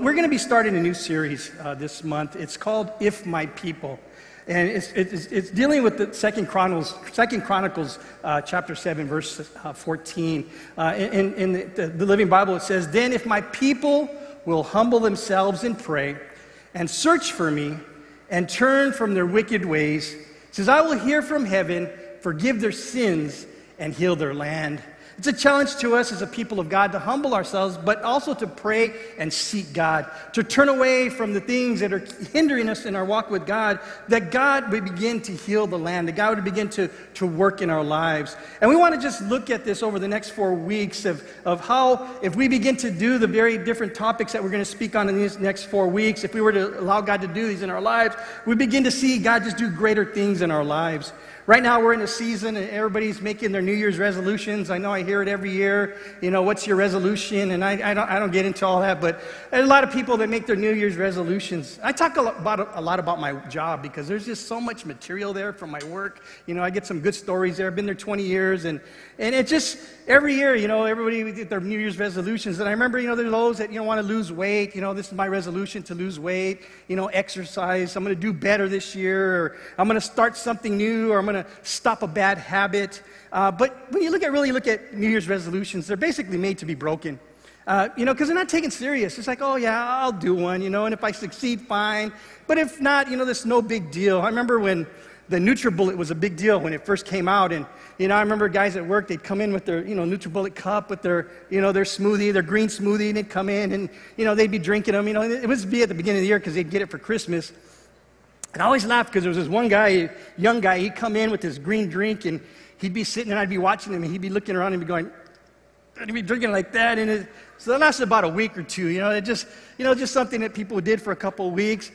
we're going to be starting a new series uh, this month. It's called If My People. And it's, it's, it's dealing with the Second Chronicles, Second Chronicles uh, chapter 7, verse uh, 14. Uh, in, in the, the Living Bible, it says, Then if my people will humble themselves and pray and search for me and turn from their wicked ways, it says, I will hear from heaven, forgive their sins, and heal their land. It's a challenge to us as a people of God to humble ourselves, but also to pray and seek God, to turn away from the things that are hindering us in our walk with God, that God would begin to heal the land, that God would begin to, to work in our lives. And we want to just look at this over the next four weeks of, of how, if we begin to do the very different topics that we're going to speak on in these next four weeks, if we were to allow God to do these in our lives, we begin to see God just do greater things in our lives. Right now, we're in a season and everybody's making their New Year's resolutions. I know I hear it every year. You know, what's your resolution? And I, I, don't, I don't get into all that, but a lot of people that make their New Year's resolutions. I talk a lot, about, a lot about my job because there's just so much material there from my work. You know, I get some good stories there. I've been there 20 years, and, and it just, every year, you know, everybody get their New Year's resolutions. And I remember, you know, there's those that, you know, want to lose weight. You know, this is my resolution to lose weight. You know, exercise. I'm going to do better this year, or I'm going to start something new, or I'm going to to stop a bad habit. Uh, but when you look at really look at New Year's resolutions, they're basically made to be broken. Uh, you know, because they're not taken serious. It's like, oh yeah, I'll do one, you know, and if I succeed, fine. But if not, you know, there's no big deal. I remember when the NutriBullet was a big deal when it first came out, and you know, I remember guys at work, they'd come in with their, you know, NutriBullet cup with their, you know, their smoothie, their green smoothie, and they'd come in and, you know, they'd be drinking them. You know, it would be at the beginning of the year because they'd get it for Christmas. And I always laughed because there was this one guy, young guy, he'd come in with his green drink and he'd be sitting and I'd be watching him and he'd be looking around and be going, and he'd be drinking like that. And it, so that lasted about a week or two, you know, it just, you know, just something that people did for a couple of weeks.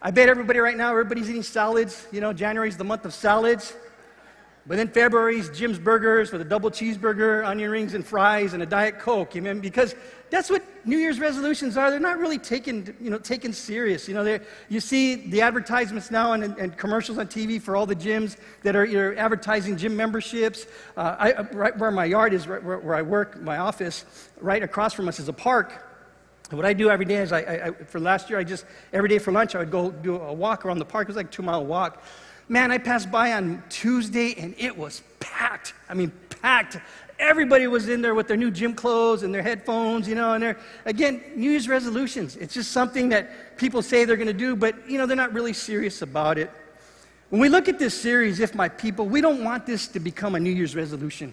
I bet everybody right now, everybody's eating salads. You know, January's the month of salads. But then February's Jim's Burgers with a double cheeseburger, onion rings, and fries, and a Diet Coke. Amen? Because that's what New Year's resolutions are. They're not really taken, you know, taken serious. You know, you see the advertisements now and, and, commercials on TV for all the gyms that are advertising gym memberships. Uh, I, right where my yard is, right where, where, I work, my office, right across from us is a park. And what I do every day is, I, I, for last year, I just every day for lunch I would go do a walk around the park. It was like a two mile walk. Man, I passed by on Tuesday and it was packed. I mean, packed. Everybody was in there with their new gym clothes and their headphones, you know, and they're, again, New Year's resolutions. It's just something that people say they're going to do, but, you know, they're not really serious about it. When we look at this series, If My People, we don't want this to become a New Year's resolution.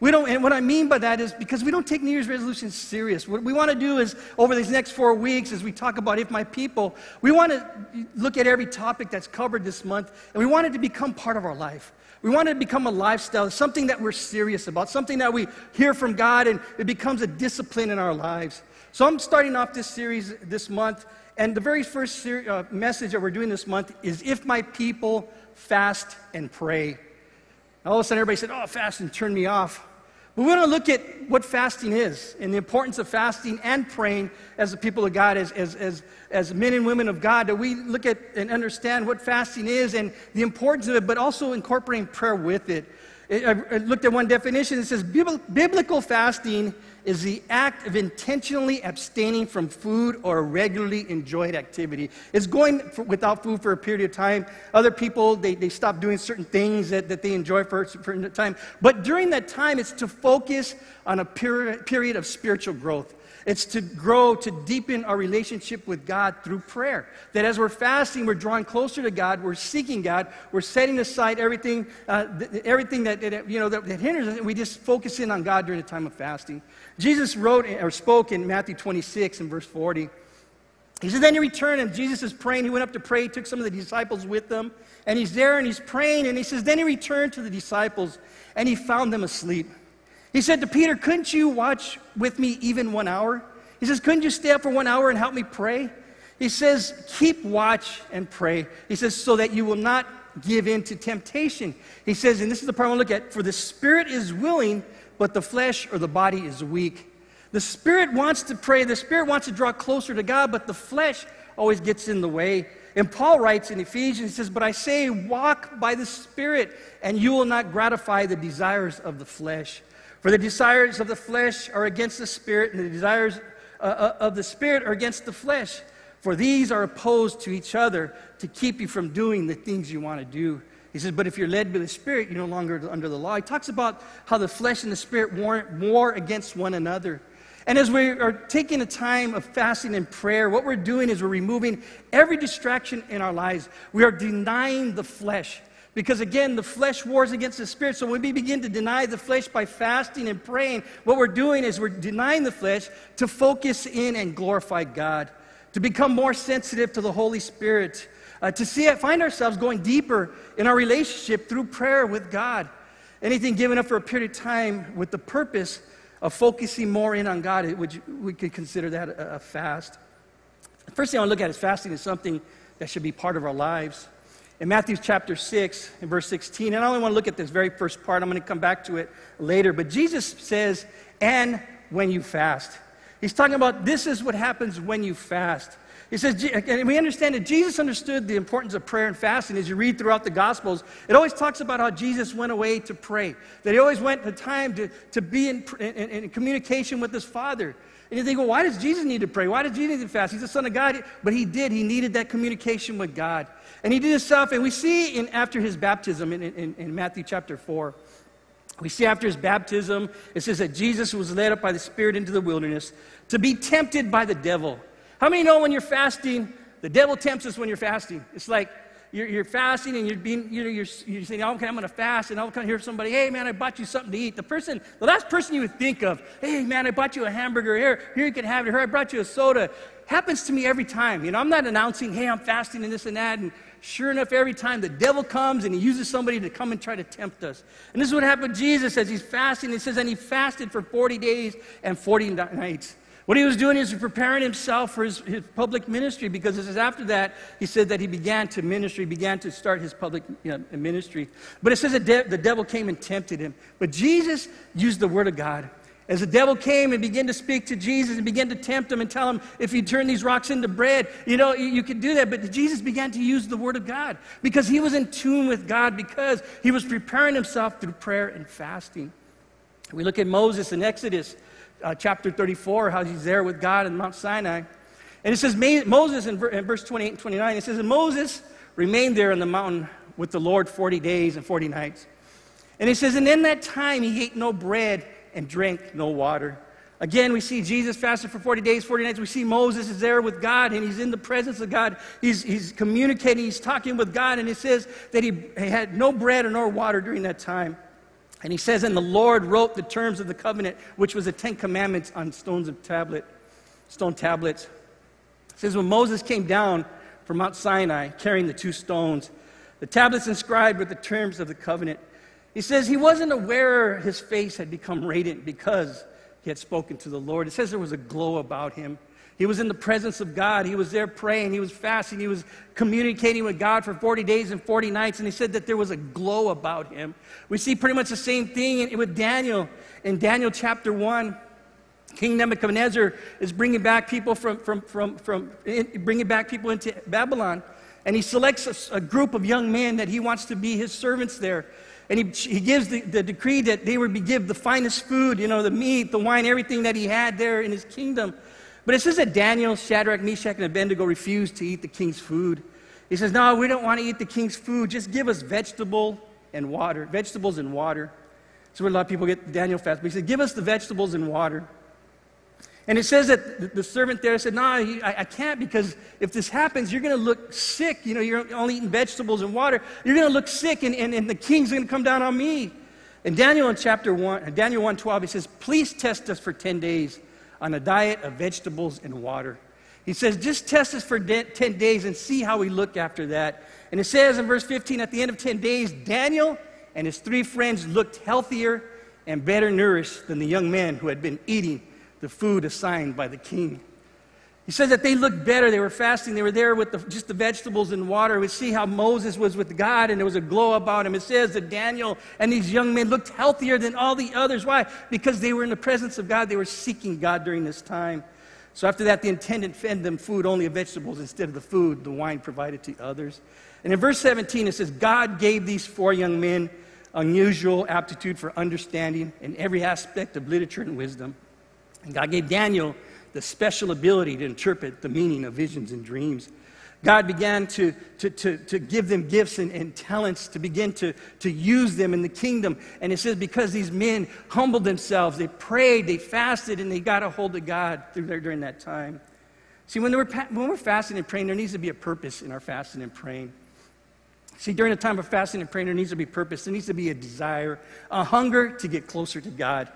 We don't, and what I mean by that is because we don't take New Year's resolutions serious. What we want to do is, over these next four weeks, as we talk about If My People, we want to look at every topic that's covered this month, and we want it to become part of our life. We want it to become a lifestyle, something that we're serious about, something that we hear from God, and it becomes a discipline in our lives. So I'm starting off this series this month, and the very first ser- uh, message that we're doing this month is If My People Fast and Pray. All of a sudden, everybody said, Oh, fast and turn me off. We want to look at what fasting is and the importance of fasting and praying as the people of God, as, as, as, as men and women of God, that we look at and understand what fasting is and the importance of it, but also incorporating prayer with it. I looked at one definition. It says biblical fasting is the act of intentionally abstaining from food or a regularly enjoyed activity. It's going for, without food for a period of time. Other people, they, they stop doing certain things that, that they enjoy for a certain time. But during that time, it's to focus on a period, period of spiritual growth. It's to grow, to deepen our relationship with God through prayer. That as we're fasting, we're drawing closer to God, we're seeking God, we're setting aside everything, uh, th- everything that, that, you know, that, that hinders us, and we just focus in on God during the time of fasting. Jesus wrote or spoke in Matthew 26 and verse 40. He said, Then he returned, and Jesus is praying. He went up to pray, took some of the disciples with him, and he's there and he's praying, and he says, Then he returned to the disciples, and he found them asleep. He said to Peter, Couldn't you watch with me even one hour? He says, Couldn't you stay up for one hour and help me pray? He says, Keep watch and pray. He says, So that you will not give in to temptation. He says, and this is the part I want to look at, for the spirit is willing, but the flesh or the body is weak. The spirit wants to pray, the spirit wants to draw closer to God, but the flesh always gets in the way. And Paul writes in Ephesians, he says, But I say, walk by the Spirit, and you will not gratify the desires of the flesh. For the desires of the flesh are against the spirit, and the desires uh, uh, of the Spirit are against the flesh. For these are opposed to each other to keep you from doing the things you want to do. He says, but if you're led by the Spirit, you're no longer under the law. He talks about how the flesh and the Spirit war, war against one another. And as we are taking a time of fasting and prayer, what we're doing is we're removing every distraction in our lives. We are denying the flesh. Because again, the flesh wars against the spirit. So when we begin to deny the flesh by fasting and praying, what we're doing is we're denying the flesh to focus in and glorify God, to become more sensitive to the Holy Spirit, uh, to see find ourselves going deeper in our relationship through prayer with God. Anything given up for a period of time with the purpose of focusing more in on God, would we could consider that a, a fast. The first thing I want to look at is fasting is something that should be part of our lives in Matthew chapter 6 and verse 16. And I only want to look at this very first part. I'm going to come back to it later. But Jesus says, and when you fast. He's talking about this is what happens when you fast. He says, and we understand that Jesus understood the importance of prayer and fasting. As you read throughout the Gospels, it always talks about how Jesus went away to pray, that he always went the time to, to be in, in, in communication with his Father. And you think, well, why does Jesus need to pray? Why does Jesus need to fast? He's the Son of God. But he did. He needed that communication with God. And he did himself, and we see in, after his baptism in, in, in Matthew chapter 4, we see after his baptism, it says that Jesus was led up by the Spirit into the wilderness to be tempted by the devil. How many know when you're fasting, the devil tempts us when you're fasting? It's like you're, you're fasting and you're being, you know, you're, you're saying, oh, okay, I'm going to fast, and I'll come hear somebody, hey, man, I bought you something to eat. The person, the last person you would think of, hey, man, I bought you a hamburger. Here, here you can have it. Here, I brought you a soda. Happens to me every time. You know, I'm not announcing, hey, I'm fasting and this and that, and sure enough, every time the devil comes and he uses somebody to come and try to tempt us. And this is what happened to Jesus as he's fasting. It says, and he fasted for 40 days and 40 nights. What he was doing is preparing himself for his, his public ministry because it says after that, he said that he began to ministry, began to start his public you know, ministry. But it says that de- the devil came and tempted him. But Jesus used the word of God. As the devil came and began to speak to Jesus and began to tempt him and tell him, if you turn these rocks into bread, you know, you, you can do that. But Jesus began to use the word of God because he was in tune with God, because he was preparing himself through prayer and fasting. We look at Moses in Exodus uh, chapter 34, how he's there with God in Mount Sinai. And it says, Moses in, in verse 28 and 29, it says, And Moses remained there on the mountain with the Lord 40 days and 40 nights. And he says, And in that time he ate no bread and drank no water. Again, we see Jesus fasted for 40 days, 40 nights. We see Moses is there with God and he's in the presence of God. He's, he's communicating, he's talking with God, and it says that he, he had no bread or no water during that time. And he says, And the Lord wrote the terms of the covenant, which was the Ten Commandments on stones of tablet, stone tablets. It says, When Moses came down from Mount Sinai carrying the two stones, the tablets inscribed with the terms of the covenant, he says he wasn't aware his face had become radiant because he had spoken to the Lord. It says there was a glow about him. He was in the presence of God. He was there praying. He was fasting. He was communicating with God for 40 days and 40 nights. And he said that there was a glow about him. We see pretty much the same thing with Daniel. In Daniel chapter 1, King Nebuchadnezzar is bringing back people from, from, from, from bringing back people into Babylon. And he selects a, a group of young men that he wants to be his servants there. And he, he gives the, the decree that they would be give the finest food, you know, the meat, the wine, everything that he had there in his kingdom. But it says that Daniel, Shadrach, Meshach, and Abednego refused to eat the king's food. He says, No, we don't want to eat the king's food. Just give us vegetable and water, vegetables and water. So a lot of people get Daniel fast. But he said, Give us the vegetables and water. And it says that the servant there said, No, I, can't because if this happens, you're going to look sick. You know, you're only eating vegetables and water. You're going to look sick, and, and, and the king's going to come down on me. And Daniel in chapter 1, Daniel 1.12, he says, Please test us for 10 days on a diet of vegetables and water. He says, just test us for 10 days and see how we look after that. And it says in verse 15, at the end of 10 days, Daniel and his three friends looked healthier and better nourished than the young men who had been eating the food assigned by the king. He says that they looked better. They were fasting. They were there with the, just the vegetables and water. We see how Moses was with God and there was a glow about him. It says that Daniel and these young men looked healthier than all the others. Why? Because they were in the presence of God. They were seeking God during this time. So after that, the intendant fed them food only of vegetables instead of the food the wine provided to others. And in verse 17, it says, God gave these four young men unusual aptitude for understanding in every aspect of literature and wisdom. And God gave Daniel the special ability to interpret the meaning of visions and dreams. God began to, to, to, to give them gifts and, and, talents to begin to, to use them in the kingdom. And it says, because these men humbled themselves, they prayed, they fasted, and they got a hold of God through there during that time. See, when we're, when we're fasting and praying, there needs to be a purpose in our fasting and praying. See, during a time of fasting and praying, there needs to be purpose. There needs to be a desire, a hunger to get closer to God.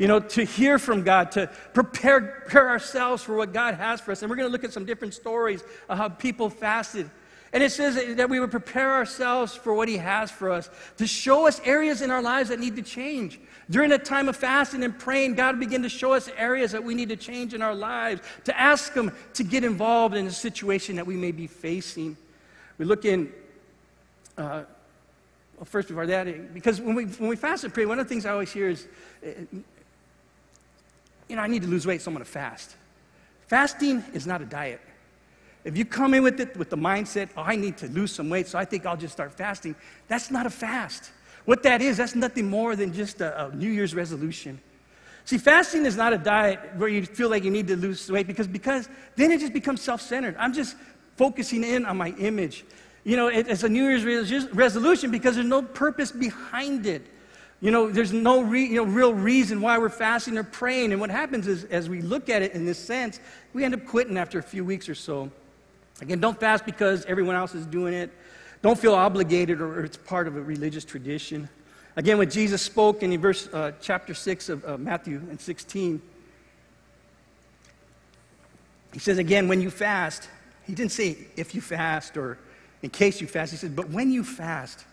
You know, to hear from God, to prepare, prepare ourselves for what God has for us. And we're going to look at some different stories of how people fasted. And it says that we would prepare ourselves for what He has for us, to show us areas in our lives that need to change. During a time of fasting and praying, God began to show us areas that we need to change in our lives, to ask Him to get involved in a situation that we may be facing. We look in uh, well, first before that, because when we, when we fast and pray, one of the things I always hear is, you know, I need to lose weight, so I'm going to fast. Fasting is not a diet. If you come in with it with the mindset, oh, I need to lose some weight, so I think I'll just start fasting, that's not a fast. What that is, that's nothing more than just a, a New Year's resolution. See, fasting is not a diet where you feel like you need to lose weight because, because then it just becomes self centered. I'm just focusing in on my image. You know, it, it's a New Year's resolution because there's no purpose behind it. You know, there's no re, you know, real reason why we're fasting or praying. And what happens is, as we look at it in this sense, we end up quitting after a few weeks or so. Again, don't fast because everyone else is doing it. Don't feel obligated or it's part of a religious tradition. Again, when Jesus spoke in verse uh, chapter 6 of uh, Matthew and 16, he says again, when you fast, he didn't say if you fast or in case you fast. He said, but when you fast,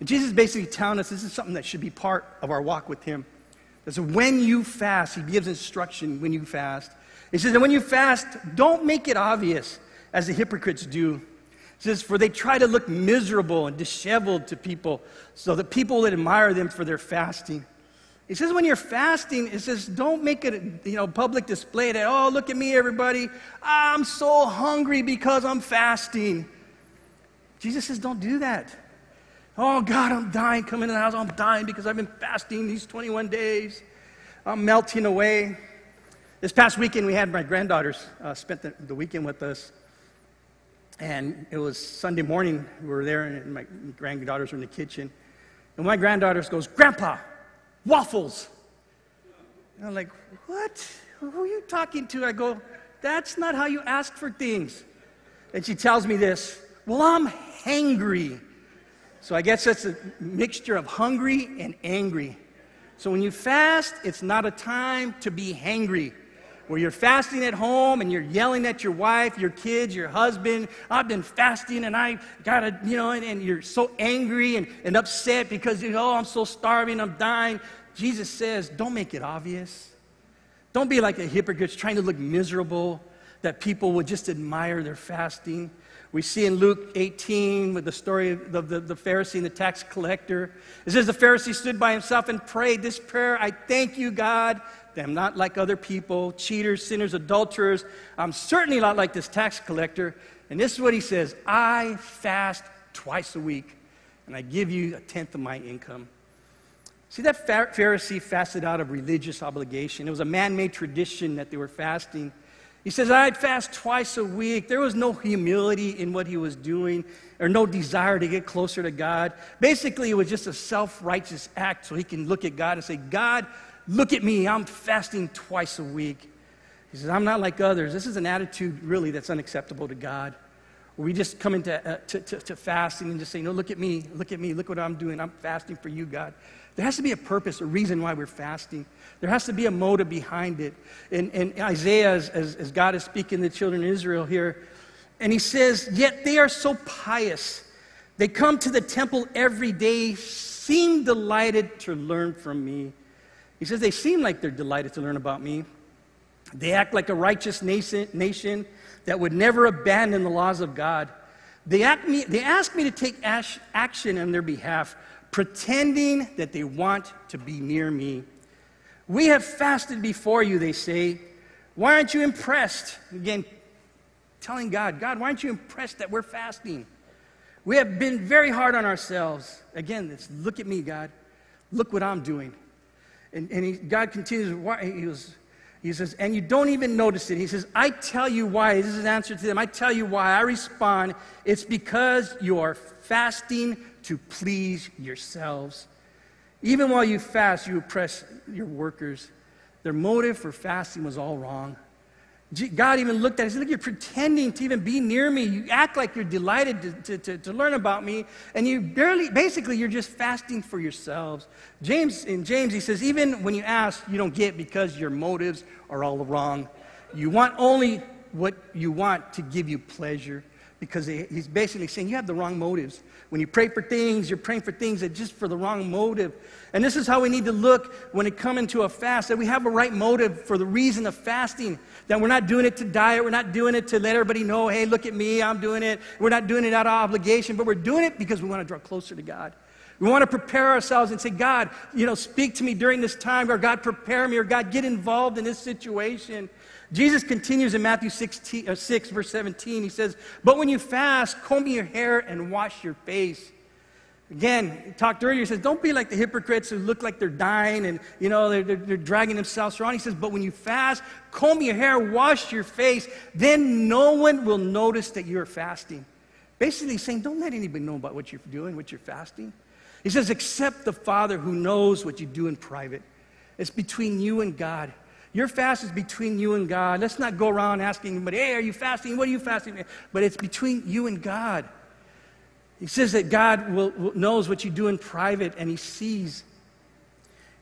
and Jesus is basically telling us this is something that should be part of our walk with Him. So when you fast, He gives instruction when you fast. He says that when you fast, don't make it obvious as the hypocrites do. He says, for they try to look miserable and disheveled to people so that people would admire them for their fasting. He says, when you're fasting, it says, don't make it a you know, public display that, oh, look at me, everybody. I'm so hungry because I'm fasting. Jesus says, don't do that. Oh, God, I'm dying. Come into the house. I'm dying because I've been fasting these 21 days. I'm melting away. This past weekend, we had my granddaughters uh, spent the, the, weekend with us. And it was Sunday morning. We were there, and my granddaughters were in the kitchen. And my granddaughters goes, Grandpa, waffles. And I'm like, what? Who are you talking to? I go, that's not how you ask for things. And she tells me this, well, I'm hangry. So I guess that's a mixture of hungry and angry. So when you fast, it's not a time to be hangry. Where you're fasting at home and you're yelling at your wife, your kids, your husband, I've been fasting and I gotta, you know, and, and you're so angry and, and upset because, you know, oh, I'm so starving, I'm dying. Jesus says, don't make it obvious. Don't be like a hypocrite trying to look miserable that people would just admire their fasting. We see in Luke 18 with the story of the, the, Pharisee and the tax collector. It says the Pharisee stood by himself and prayed this prayer I thank you, God, that I'm not like other people, cheaters, sinners, adulterers. I'm certainly not like this tax collector. And this is what he says I fast twice a week, and I give you a tenth of my income. See, that Pharisee fasted out of religious obligation. It was a man made tradition that they were fasting. He says, I'd fast twice a week. There was no humility in what he was doing or no desire to get closer to God. Basically, it was just a self righteous act so he can look at God and say, God, look at me. I'm fasting twice a week. He says, I'm not like others. This is an attitude really that's unacceptable to God. we just come into uh, to, to, to fasting and just say, No, look at me. Look at me. Look what I'm doing. I'm fasting for you, God. There has to be a purpose, a reason why we're fasting. There has to be a motive behind it. And, and Isaiah, as, as God is speaking to the children of Israel here, and he says, Yet they are so pious. They come to the temple every day, seem delighted to learn from me. He says, They seem like they're delighted to learn about me. They act like a righteous nation, nation that would never abandon the laws of God. They, act me, they ask me to take action on their behalf pretending that they want to be near me. We have fasted before you, they say. Why aren't you impressed? Again, telling God, God, why aren't you impressed that we're fasting? We have been very hard on ourselves. Again, it's look at me, God. Look what I'm doing. And, and he, God continues, why, he was, He says, and you don't even notice it. He says, I tell you why. This is an answer to them. I tell you why. I respond, it's because you are fasting to please yourselves. Even while you fast, you oppress your workers. Their motive for fasting was all wrong. God even looked at it. He said, Look, you're pretending to even be near me. You act like you're delighted to, to, to, to, learn about me, and you barely, basically, you're just fasting for yourselves. James, in James, he says, Even when you ask, you don't get because your motives are all wrong. You want only what you want to give you pleasure because he's basically saying you have the wrong motives. When you pray for things, you're praying for things that just for the wrong motive. And this is how we need to look when it comes into a fast, that we have a right motive for the reason of fasting. That we're not doing it to diet, we're not doing it to let everybody know, hey, look at me, I'm doing it. We're not doing it out of obligation, but we're doing it because we want to draw closer to God. We want to prepare ourselves and say, God, you know, speak to me during this time, or God, prepare me, or God, get involved in this situation. Jesus continues in Matthew 16, uh, 6, verse 17. He says, But when you fast, comb your hair and wash your face. Again, he talked earlier, he says, Don't be like the hypocrites who look like they're dying and, you know, they're, they're, they're dragging themselves around. He says, But when you fast, comb your hair, wash your face, then no one will notice that you're fasting. Basically, saying, Don't let anybody know about what you're doing, what you're fasting. He says, Except the Father who knows what you do in private. It's between you and God. Your fast is between you and God. Let's not go around asking anybody, hey, are you fasting? What are you fasting? But it's between you and God. He says that God will, will, knows what you do in private and he sees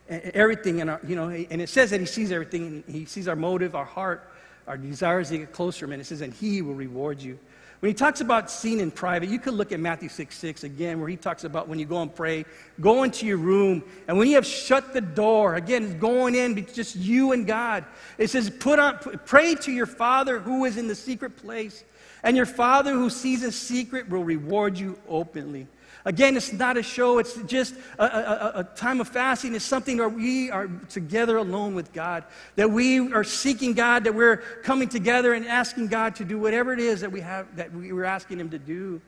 everything in our, you know, and it says that he sees everything. He sees our motive, our heart, our desires to get closer. And it says, and he will reward you. When he talks about seeing in private, you could look at Matthew 6 6 again, where he talks about when you go and pray, go into your room, and when you have shut the door, again, it's going in, just you and God. It says, put on, pray to your Father who is in the secret place, and your Father who sees in secret will reward you openly. Again, it's not a show, it's just a, a, a, time of fasting. It's something where we are together alone with God, that we are seeking God, that we're coming together and asking God to do whatever it is that we have, that we were asking Him to do.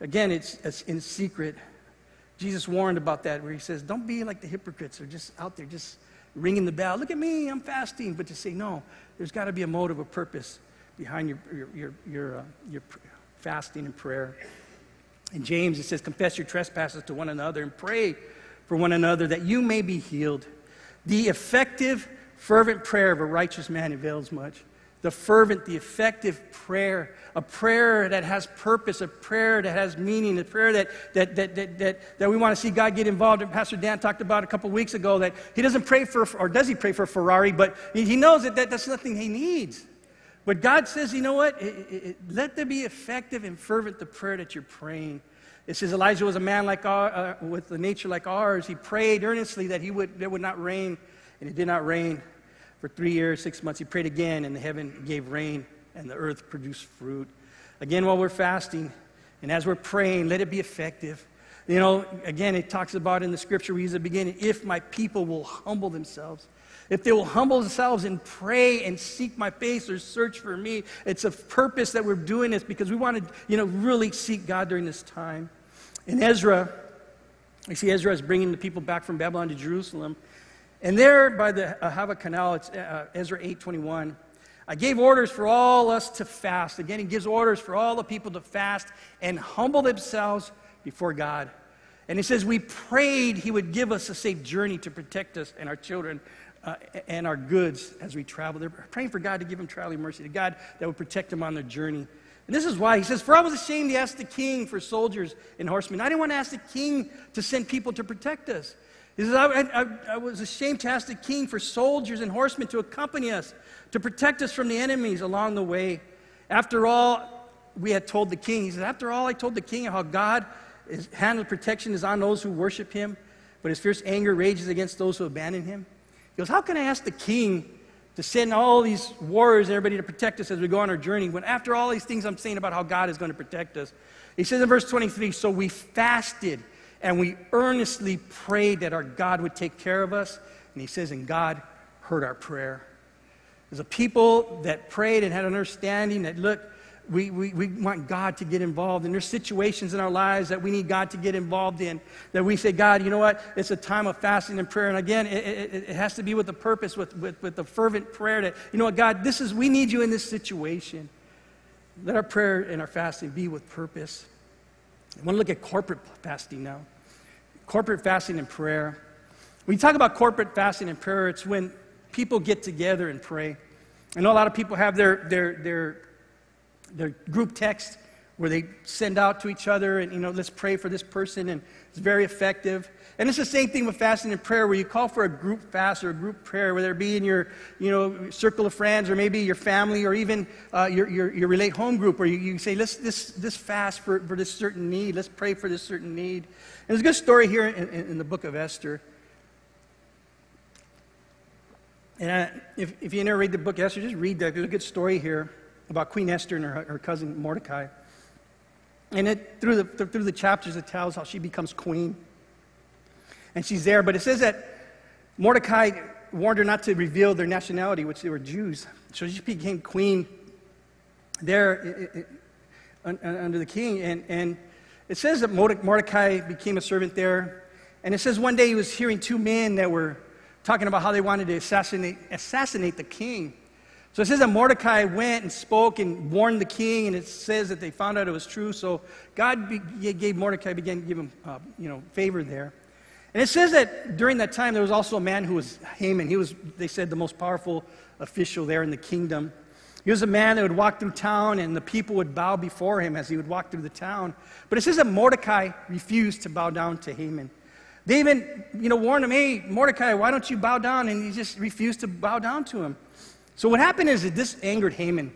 Again, it's, it's in secret. Jesus warned about that, where He says, Don't be like the hypocrites are just out there, just ringing the bell. Look at me, I'm fasting. But to say, No, there's got to be a motive, a purpose behind your, your, your, your, uh, your fasting and prayer. In James, it says, Confess your trespasses to one another and pray for one another that you may be healed. The effective, fervent prayer of a righteous man avails much. The fervent, the effective prayer, a prayer that has purpose, a prayer that has meaning, a prayer that, that, that, that, that, that we want to see God get involved in. Pastor Dan talked about a couple weeks ago that he doesn't pray for, or does he pray for Ferrari, but he knows that, that that's nothing he needs. But God says, you know what? It, it, it, let there be effective and fervent the prayer that you're praying. It says Elijah was a man like our, uh, with a nature like ours. He prayed earnestly that he would, there would not rain, and it did not rain for three years, six months. He prayed again, and the heaven gave rain, and the earth produced fruit. Again, while we're fasting, and as we're praying, let it be effective. You know, again, it talks about in the scripture we use at the beginning, if my people will humble themselves if they will humble themselves and pray and seek my face or search for me, it's a purpose that we're doing this because we want to, you know, really seek God during this time. In Ezra, you see Ezra is bringing the people back from Babylon to Jerusalem. And there by the Ahava Canal, it's uh, Ezra 8.21, I gave orders for all us to fast. Again, he gives orders for all the people to fast and humble themselves before God. And he says, We prayed he would give us a safe journey to protect us and our children uh, and our goods as we travel. They're praying for God to give them traveling mercy, to God that would protect them on their journey. And this is why he says, For I was ashamed to ask the king for soldiers and horsemen. I didn't want to ask the king to send people to protect us. He says, I, I, I was ashamed to ask the king for soldiers and horsemen to accompany us, to protect us from the enemies along the way. After all, we had told the king, he said, After all, I told the king how God his hand of protection is on those who worship him, but his fierce anger rages against those who abandon him. He goes, How can I ask the king to send all these warriors and everybody to protect us as we go on our journey when after all these things I'm saying about how God is going to protect us? He says in verse 23 So we fasted and we earnestly prayed that our God would take care of us. And he says, And God heard our prayer. There's a people that prayed and had an understanding that, look, we, we, we want God to get involved. And there's situations in our lives that we need God to get involved in. That we say, God, you know what? It's a time of fasting and prayer. And again, it, it, it has to be with the purpose, with, with, with the fervent prayer that, you know what, God, this is, we need you in this situation. Let our prayer and our fasting be with purpose. I want to look at corporate fasting now. Corporate fasting and prayer. When you talk about corporate fasting and prayer, it's when people get together and pray. I know a lot of people have their, their, their their group text where they send out to each other and, you know, let's pray for this person, and it's very effective. And it's the same thing with fasting and prayer, where you call for a group fast or a group prayer, whether it be in your, you know, circle of friends or maybe your family or even uh, your, your, your relate home group, where you, you say, let's this, this fast for, for this certain need, let's pray for this certain need. And there's a good story here in, in, in the book of Esther. And I, if, if you never read the book Esther, just read that. There's a good story here about Queen Esther and her, her cousin Mordecai. And it, through, the, through the chapters, it tells how she becomes queen. And she's there, but it says that Mordecai warned her not to reveal their nationality, which they were Jews. So she became queen there under the king. And, and it says that Mordecai became a servant there. And it says one day he was hearing two men that were talking about how they wanted to assassinate, assassinate the king. So it says that Mordecai went and spoke and warned the king, and it says that they found out it was true. So God gave Mordecai, began to give him, uh, you know, favor there. And it says that during that time there was also a man who was Haman. He was, they said, the most powerful official there in the kingdom. He was a man that would walk through town, and the people would bow before him as he would walk through the town. But it says that Mordecai refused to bow down to Haman. They even, you know, warned him, "Hey, Mordecai, why don't you bow down?" And he just refused to bow down to him. So what happened is that this angered Haman.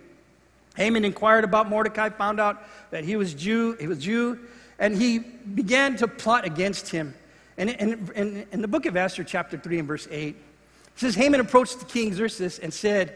Haman inquired about Mordecai, found out that he was Jew, he was Jew, and he began to plot against him. And in, the book of Esther, chapter 3 and verse 8, it says, Haman approached the king Xerxes and said,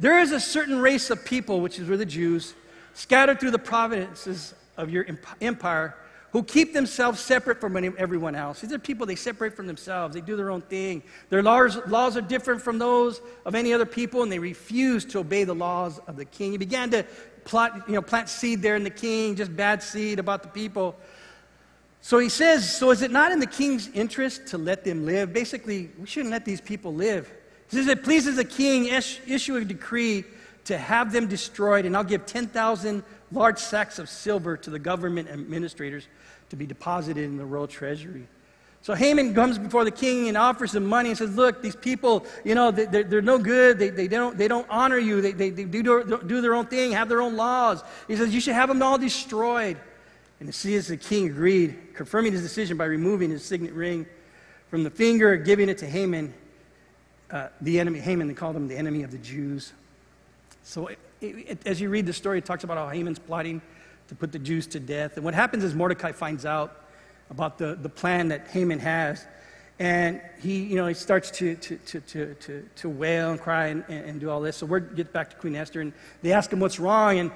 There is a certain race of people, which is were the Jews, scattered through the provinces of your empire, who keep themselves separate from everyone else. These are people, they separate from themselves. They do their own thing. Their laws, laws are different from those of any other people, and they refuse to obey the laws of the king. He began to plot, you know, plant seed there in the king, just bad seed about the people. So he says, So is it not in the king's interest to let them live? Basically, we shouldn't let these people live. He says, It pleases the king, issue a decree to have them destroyed, and I'll give 10,000 large sacks of silver to the government administrators to be deposited in the royal treasury. So Haman comes before the king and offers him money and says, Look, these people, you know, they're, they're no good. They, they, don't, they don't honor you. They, they, they do, do their own thing, have their own laws. He says, You should have them all destroyed. And as the king agreed, confirming his decision by removing his signet ring from the finger, giving it to Haman, uh, the enemy. Haman, they called him the enemy of the Jews. So as you read the story, it talks about how Haman's plotting to put the Jews to death. And what happens is Mordecai finds out about the, the plan that Haman has. And he, you know, he starts to, to, to, to, to, to wail and cry and, and, do all this. So we get back to Queen Esther, and they ask him what's wrong. And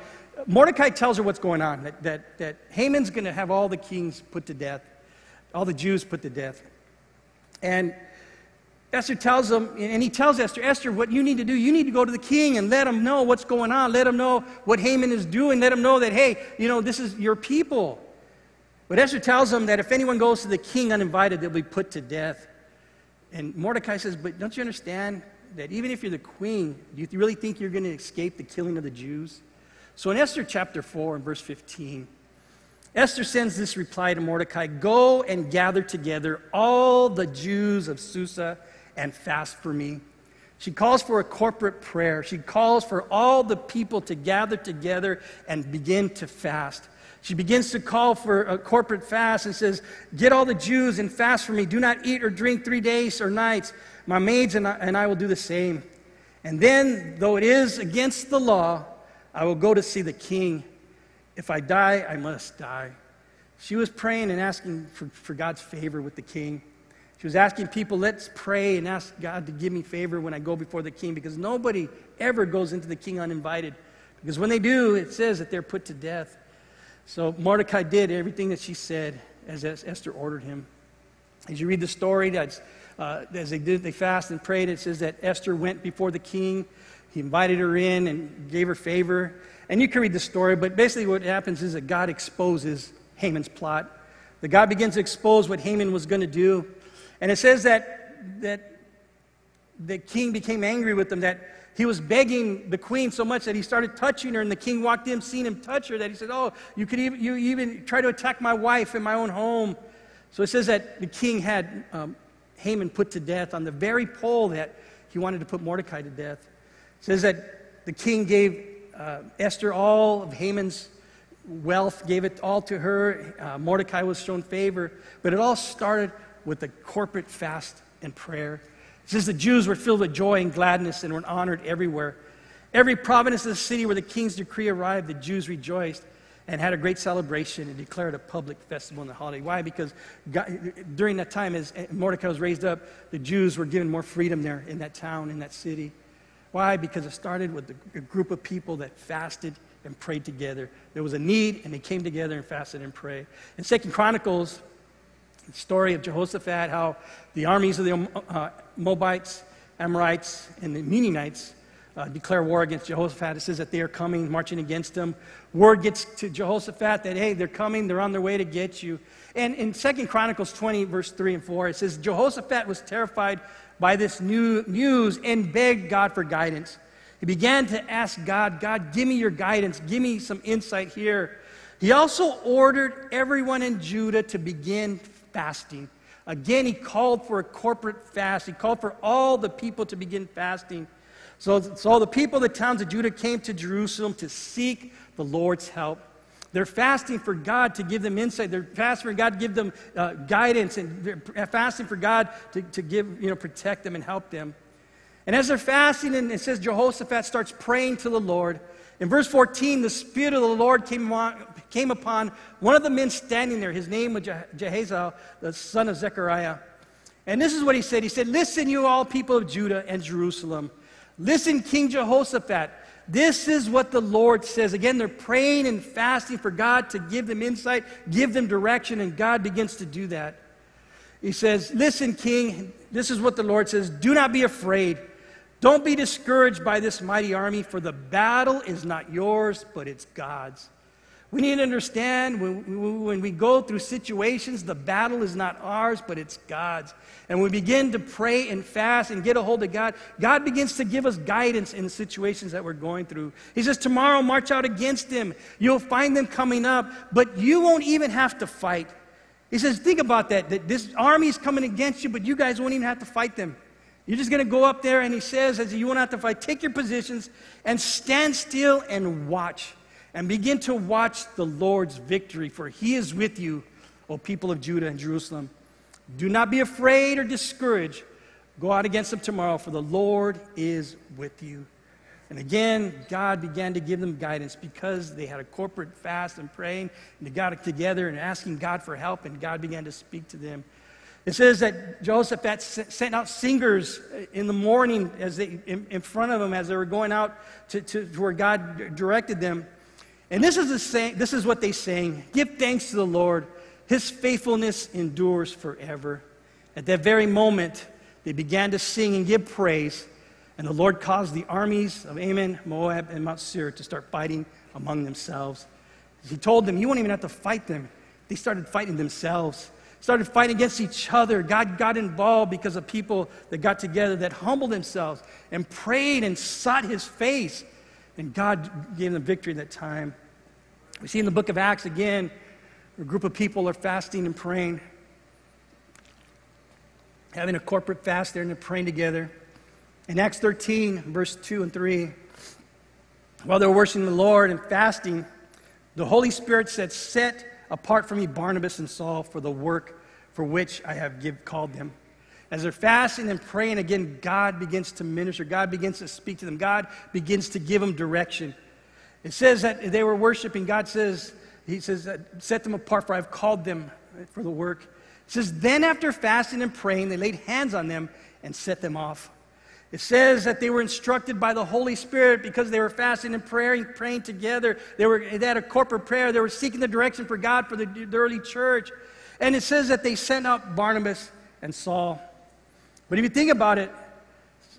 Mordecai tells her what's going on, that, that, that Haman's going to have all the kings put to death, all the Jews put to death. And Esther tells him, and he tells Esther, Esther, what you need to do, you need to go to the king and let him know what's going on. Let him know what Haman is doing. Let him know that, hey, you know, this is your people. But Esther tells him that if anyone goes to the king uninvited, they'll be put to death. And Mordecai says, but don't you understand that even if you're the queen, do you really think you're going to escape the killing of the Jews? So in Esther chapter 4 and verse 15, Esther sends this reply to Mordecai Go and gather together all the Jews of Susa and fast for me. She calls for a corporate prayer. She calls for all the people to gather together and begin to fast. She begins to call for a corporate fast and says, Get all the Jews and fast for me. Do not eat or drink three days or nights. My maids and I, and I will do the same. And then, though it is against the law, I will go to see the king. If I die, I must die. She was praying and asking for, for God's favor with the king. She was asking people, let's pray and ask God to give me favor when I go before the king because nobody ever goes into the king uninvited. Because when they do, it says that they're put to death. So Mordecai did everything that she said as Esther ordered him. As you read the story, that's, uh, as they did, they fasted and prayed. It says that Esther went before the king. He invited her in and gave her favor. And you can read the story, but basically what happens is that God exposes Haman's plot. That God begins to expose what Haman was going to do. And it says that, that the king became angry with him, that he was begging the queen so much that he started touching her, and the king walked in, seen him touch her, that he said, Oh, you could even, you even try to attack my wife in my own home. So it says that the king had um, Haman put to death on the very pole that he wanted to put Mordecai to death. It says that the king gave uh, Esther all of Haman's wealth, gave it all to her. Uh, Mordecai was shown favor, but it all started with a corporate fast and prayer. It says the Jews were filled with joy and gladness and were honored everywhere. Every province of the city where the king's decree arrived, the Jews rejoiced and had a great celebration and declared a public festival in the holiday. Why? Because God, during that time, as Mordecai was raised up, the Jews were given more freedom there in that town, in that city. Why? Because it started with a group of people that fasted and prayed together. There was a need, and they came together and fasted and prayed. In Second Chronicles, the story of Jehoshaphat, how the armies of the uh, Moabites, Amorites, and the Meunites uh, declare war against Jehoshaphat. It says that they are coming, marching against him. Word gets to Jehoshaphat that, hey, they're coming, they're on their way to get you. And in Second Chronicles 20, verse 3 and 4, it says, Jehoshaphat was terrified by this new news and begged God for guidance. He began to ask God, God, give me your guidance, give me some insight here. He also ordered everyone in Judah to begin fasting. Again, he called for a corporate fast. He called for all the people to begin fasting. So, so the people of the towns of Judah came to Jerusalem to seek the Lord's help. They're fasting for God to give them insight. They're fasting for God to give them uh, guidance, and they're fasting for God to, to give, you know, protect them and help them. And as they're fasting, and it says Jehoshaphat starts praying to the Lord. In verse 14, the Spirit of the Lord came, came upon one of the men standing there. His name was Jehaziel, the son of Zechariah. And this is what he said He said, Listen, you all people of Judah and Jerusalem. Listen, King Jehoshaphat. This is what the Lord says. Again, they're praying and fasting for God to give them insight, give them direction, and God begins to do that. He says, Listen, King, this is what the Lord says Do not be afraid. Don't be discouraged by this mighty army, for the battle is not yours, but it's God's. We need to understand when, when we go through situations, the battle is not ours, but it's God's. And we begin to pray and fast and get a hold of God, God begins to give us guidance in situations that we're going through. He says, Tomorrow, march out against them. You'll find them coming up, but you won't even have to fight. He says, Think about that, that this army is coming against you, but you guys won't even have to fight them. You're just going to go up there, and he says, as you won't have to fight, take your positions and stand still and watch and begin to watch the Lord's victory, for he is with you, O people of Judah and Jerusalem. Do not be afraid or discouraged. Go out against them tomorrow, for the Lord is with you. And again, God began to give them guidance because they had a corporate fast and praying, and they got it together and asking God for help, and God began to speak to them. It says that Joseph sent out singers in the morning as they, in, in front of them as they were going out to, to, to where God directed them. And this is, the saying, this is what they sang Give thanks to the Lord, his faithfulness endures forever. At that very moment, they began to sing and give praise, and the Lord caused the armies of Ammon, Moab, and Mount Seir to start fighting among themselves. He told them, You won't even have to fight them. They started fighting themselves, started fighting against each other. God got involved because of people that got together that humbled themselves and prayed and sought his face. And God gave them victory that time. We see in the book of Acts again, a group of people are fasting and praying, having a corporate fast there and they're praying together. In Acts 13, verse 2 and 3, while they were worshiping the Lord and fasting, the Holy Spirit said, Set apart for me Barnabas and Saul for the work for which I have give, called them. As they're fasting and praying, again, God begins to minister. God begins to speak to them. God begins to give them direction. It says that they were worshiping. God says, He says, set them apart, for I've called them for the work. It says, then after fasting and praying, they laid hands on them and set them off. It says that they were instructed by the Holy Spirit because they were fasting and praying, praying together. They, were, they had a corporate prayer. They were seeking the direction for God for the, the early church. And it says that they sent out Barnabas and Saul. But if you think about it,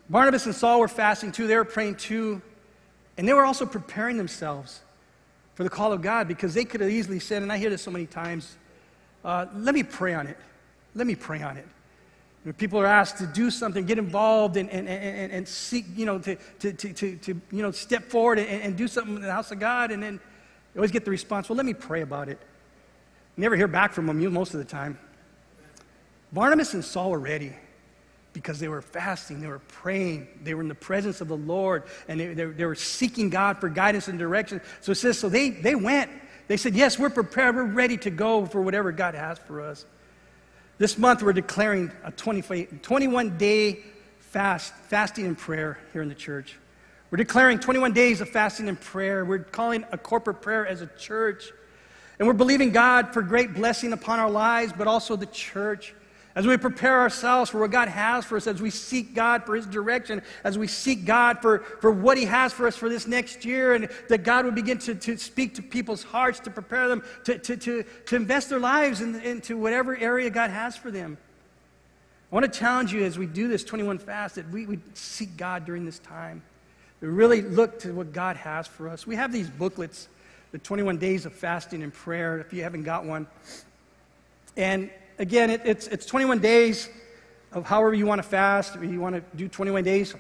Barnabas and Saul were fasting too. They were praying too. And they were also preparing themselves for the call of God because they could have easily said, and I hear this so many times, uh, let me pray on it. Let me pray on it. When people are asked to do something, get involved and, and, and, and seek, you know, to, to, to, to, you know, step forward and, and do something in the house of God, and then always get the response, well, let me pray about it. You never hear back from them most of the time. Barnabas and Saul were ready because they were fasting, they were praying, they were in the presence of the Lord, and they, they, they, were seeking God for guidance and direction. So it says, so they, they went. They said, Yes, we're prepared, we're ready to go for whatever God has for us. This month, we're declaring a 20, 21 day fast, fasting and prayer here in the church. We're declaring 21 days of fasting and prayer. We're calling a corporate prayer as a church. And we're believing God for great blessing upon our lives, but also the church. As we prepare ourselves for what God has for us, as we seek God for His direction, as we seek God for, for what He has for us for this next year, and that God would begin to, to speak to people's hearts, to prepare them to, to, to, to invest their lives in, into whatever area God has for them. I want to challenge you as we do this 21 fast that we, we seek God during this time. We really look to what God has for us. We have these booklets, the 21 days of fasting and prayer, if you haven't got one. And again, it, it's, it's 21 days of however you want to fast. If you want to do 21 days,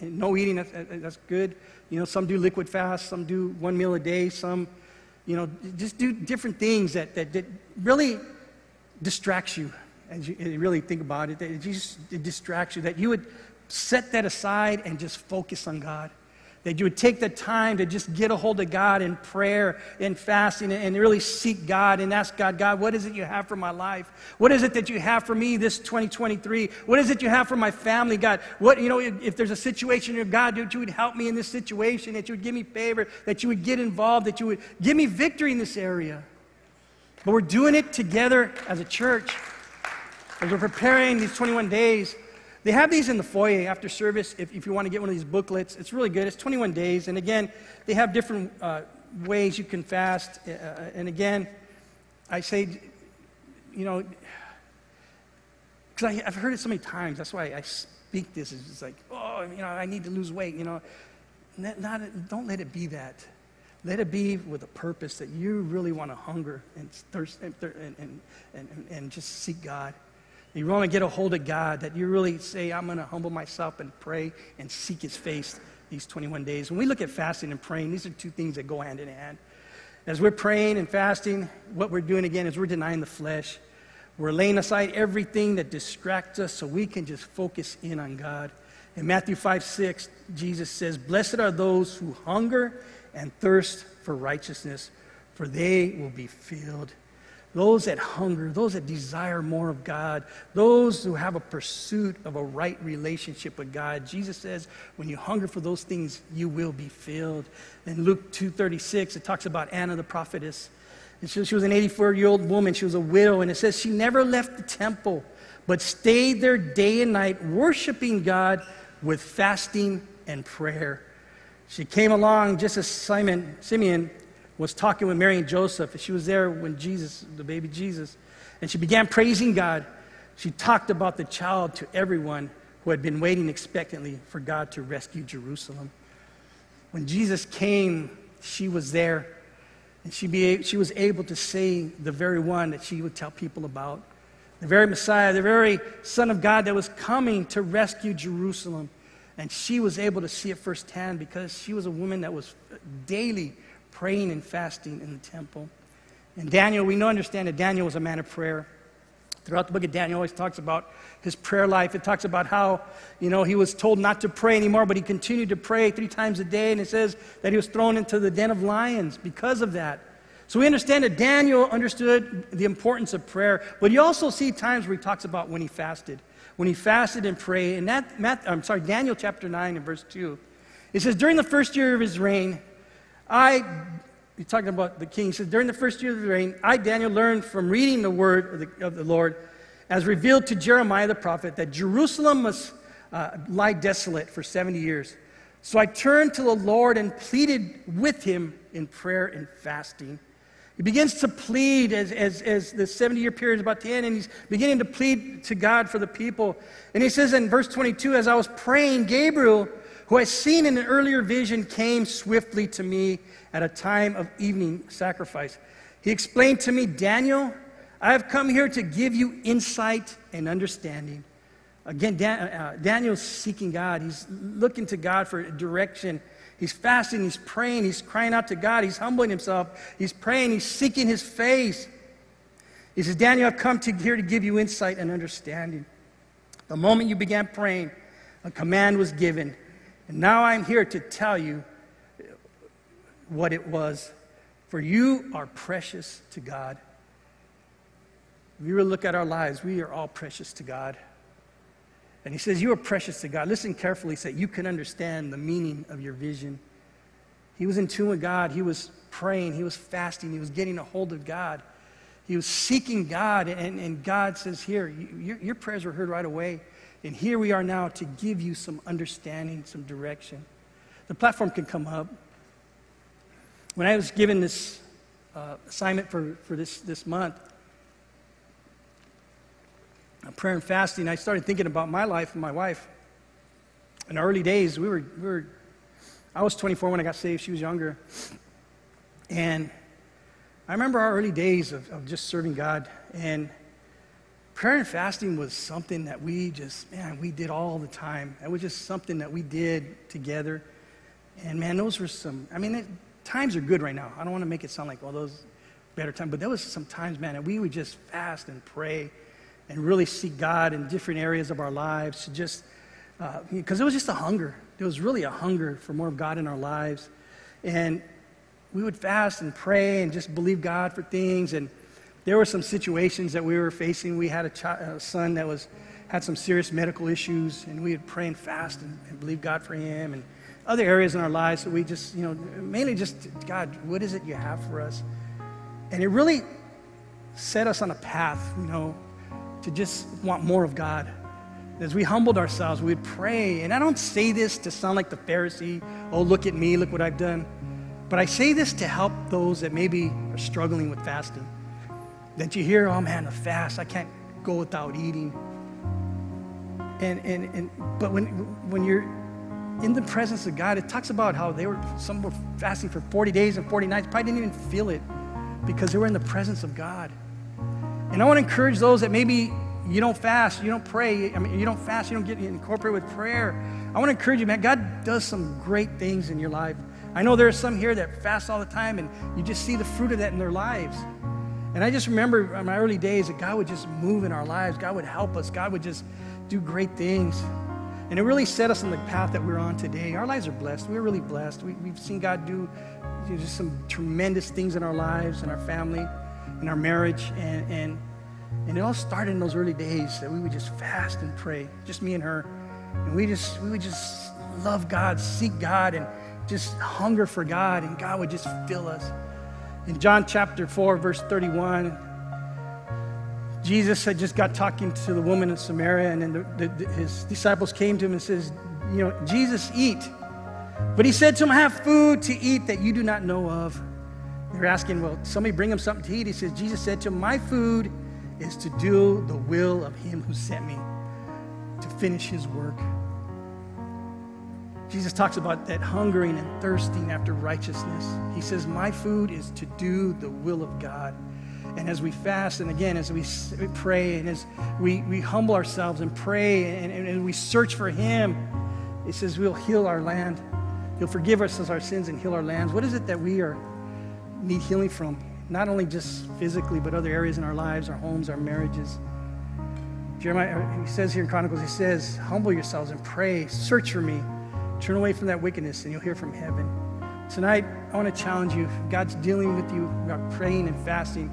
no eating, that's, that's good. You know, some do liquid fast, some do one meal a day, some, you know, just do different things that, that, that really distracts you as you, really think about it. It just it distracts you, that you would set that aside and just focus on God that you would take the time to just get a hold of God in prayer and fasting and really seek God and ask God, God, what is it you have for my life? What is it that you have for me this 2023? What is it you have for my family, God? What, you know, if, there's a situation God, that you would help me in this situation, that you would give me favor, that you would get involved, that you would give me victory in this area. But we're doing it together as a church. As we're preparing these 21 days, they have these in the foyer after service if, if you want to get one of these booklets. It's really good. It's 21 days. And again, they have different uh, ways you can fast. Uh, uh and again, I say, you know, because I've heard it so many times. That's why I speak this. It's like, oh, you know, I need to lose weight. You know, not, not, don't let it be that. Let it be with a purpose that you really want to hunger and thirst and, and, and, and just seek God. You want to get a hold of God, that you really say, I'm going to humble myself and pray and seek his face these 21 days. When we look at fasting and praying, these are two things that go hand in hand. As we're praying and fasting, what we're doing again is we're denying the flesh. We're laying aside everything that distracts us so we can just focus in on God. In Matthew 5 6, Jesus says, Blessed are those who hunger and thirst for righteousness, for they will be filled those that hunger, those that desire more of God, those who have a pursuit of a right relationship with God. Jesus says, when you hunger for those things, you will be filled. In Luke 2.36, it talks about Anna the prophetess. And she, she was an 84-year-old woman. She was a widow. And it says she never left the temple, but stayed there day and night, worshiping God with fasting and prayer. She came along just as Simon, Simeon was talking with Mary and Joseph. She was there when Jesus, the baby Jesus, and she began praising God. She talked about the child to everyone who had been waiting expectantly for God to rescue Jerusalem. When Jesus came, she was there, and she, be, she was able to say the very one that she would tell people about. The very Messiah, the very Son of God that was coming to rescue Jerusalem. And she was able to see it firsthand because she was a woman that was daily praying and fasting in the temple. And Daniel, we know understand that Daniel was a man of prayer. Throughout the book of Daniel, always talks about his prayer life. It talks about how, you know, he was told not to pray anymore, but he continued to pray three times a day. And it says that he was thrown into the den of lions because of that. So we understand that Daniel understood the importance of prayer, but you also see times where he talks about when he fasted. When he fasted and prayed. And that, I'm sorry, Daniel chapter 9 and verse 2. It says, During the first year of his reign, I, he's talking about the king, he says, during the first year of the reign, I, Daniel, learned from reading the word of the, of the Lord as revealed to Jeremiah the prophet that Jerusalem must uh, lie desolate for 70 years. So I turned to the Lord and pleaded with him in prayer and fasting. He begins to plead as, as, as the 70 year period is about to end, and he's beginning to plead to God for the people. And he says in verse 22 As I was praying, Gabriel, who I seen in an earlier vision, came swiftly to me at a time of evening sacrifice. He explained to me, Daniel, I have come here to give you insight and understanding. Again, Dan, uh, Daniel's seeking God. He's looking to God for direction. He's fasting, he's praying, he's crying out to God, he's humbling himself, he's praying, he's seeking his face. He says, Daniel, I've come to, here to give you insight and understanding. The moment you began praying, a command was given. And now I'm here to tell you what it was. For you are precious to God. If you really look at our lives, we are all precious to God. And he says, You are precious to God. Listen carefully so that you can understand the meaning of your vision. He was in tune with God. He was praying. He was fasting. He was getting a hold of God. He was seeking God. And, and God says, Here, your, your prayers were heard right away. And here we are now to give you some understanding, some direction. The platform can come up. When I was given this uh, assignment for, for this, this month, prayer and fasting, I started thinking about my life and my wife. In the early days, we were, we were, I was 24 when I got saved, she was younger. And I remember our early days of, of just serving God. And prayer and fasting was something that we just, man, we did all the time. It was just something that we did together. And man, those were some, I mean, it, times are good right now. I don't want to make it sound like, well, those better times, but there was some times, man, that we would just fast and pray and really seek God in different areas of our lives to just, because uh, it was just a hunger. There was really a hunger for more of God in our lives. And we would fast and pray and just believe God for things. And there were some situations that we were facing. We had a, child, a son that was, had some serious medical issues, and we would pray and fast and, and believe God for him. And other areas in our lives that we just, you know, mainly just, God, what is it you have for us? And it really set us on a path, you know, to just want more of God. As we humbled ourselves, we'd pray. And I don't say this to sound like the Pharisee, oh, look at me, look what I've done. But I say this to help those that maybe are struggling with fasting. That you hear, oh man, a fast, I can't go without eating. And, and, and but when, when you're in the presence of God, it talks about how they were, some were fasting for 40 days and 40 nights, probably didn't even feel it because they were in the presence of God. And I want to encourage those that maybe you don't fast, you don't pray, I mean, you don't fast, you don't get incorporated with prayer. I want to encourage you, man, God does some great things in your life. I know there are some here that fast all the time, and you just see the fruit of that in their lives. And I just remember in my early days that God would just move in our lives. God would help us. God would just do great things. And it really set us on the path that we're on today. Our lives are blessed. We're really blessed. We, have seen God do just some tremendous things in our lives and our family in our marriage. And, and, and it all started in those early days that we would just fast and pray, just me and her. And we just, we would just love God, seek God, and just hunger for God, and God would just fill us. In John chapter 4, verse 31, Jesus had just got talking to the woman in Samaria, and then the, the, his disciples came to him and says, you know, Jesus, eat. But he said to him, have food to eat that you do not know of. They're asking, well, somebody bring him something to eat. He says, Jesus said to him, My food is to do the will of him who sent me, to finish his work. Jesus talks about that hungering and thirsting after righteousness. He says, My food is to do the will of God. And as we fast, and again, as we pray, and as we, we humble ourselves and pray, and, and, and we search for Him, it says, We'll heal our land. He'll forgive us of our sins and heal our lands. What is it that we are need healing from, not only just physically, but other areas in our lives, our homes, our marriages. Jeremiah, he says here in Chronicles, he says, Humble yourselves and pray, search for me, turn away from that wickedness, and you'll hear from heaven. Tonight, I want to challenge you. God's dealing with you about praying and fasting.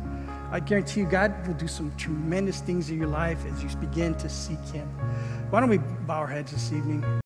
I guarantee you, God will do some tremendous things in your life as you begin to seek Him. Why don't we bow our heads this evening?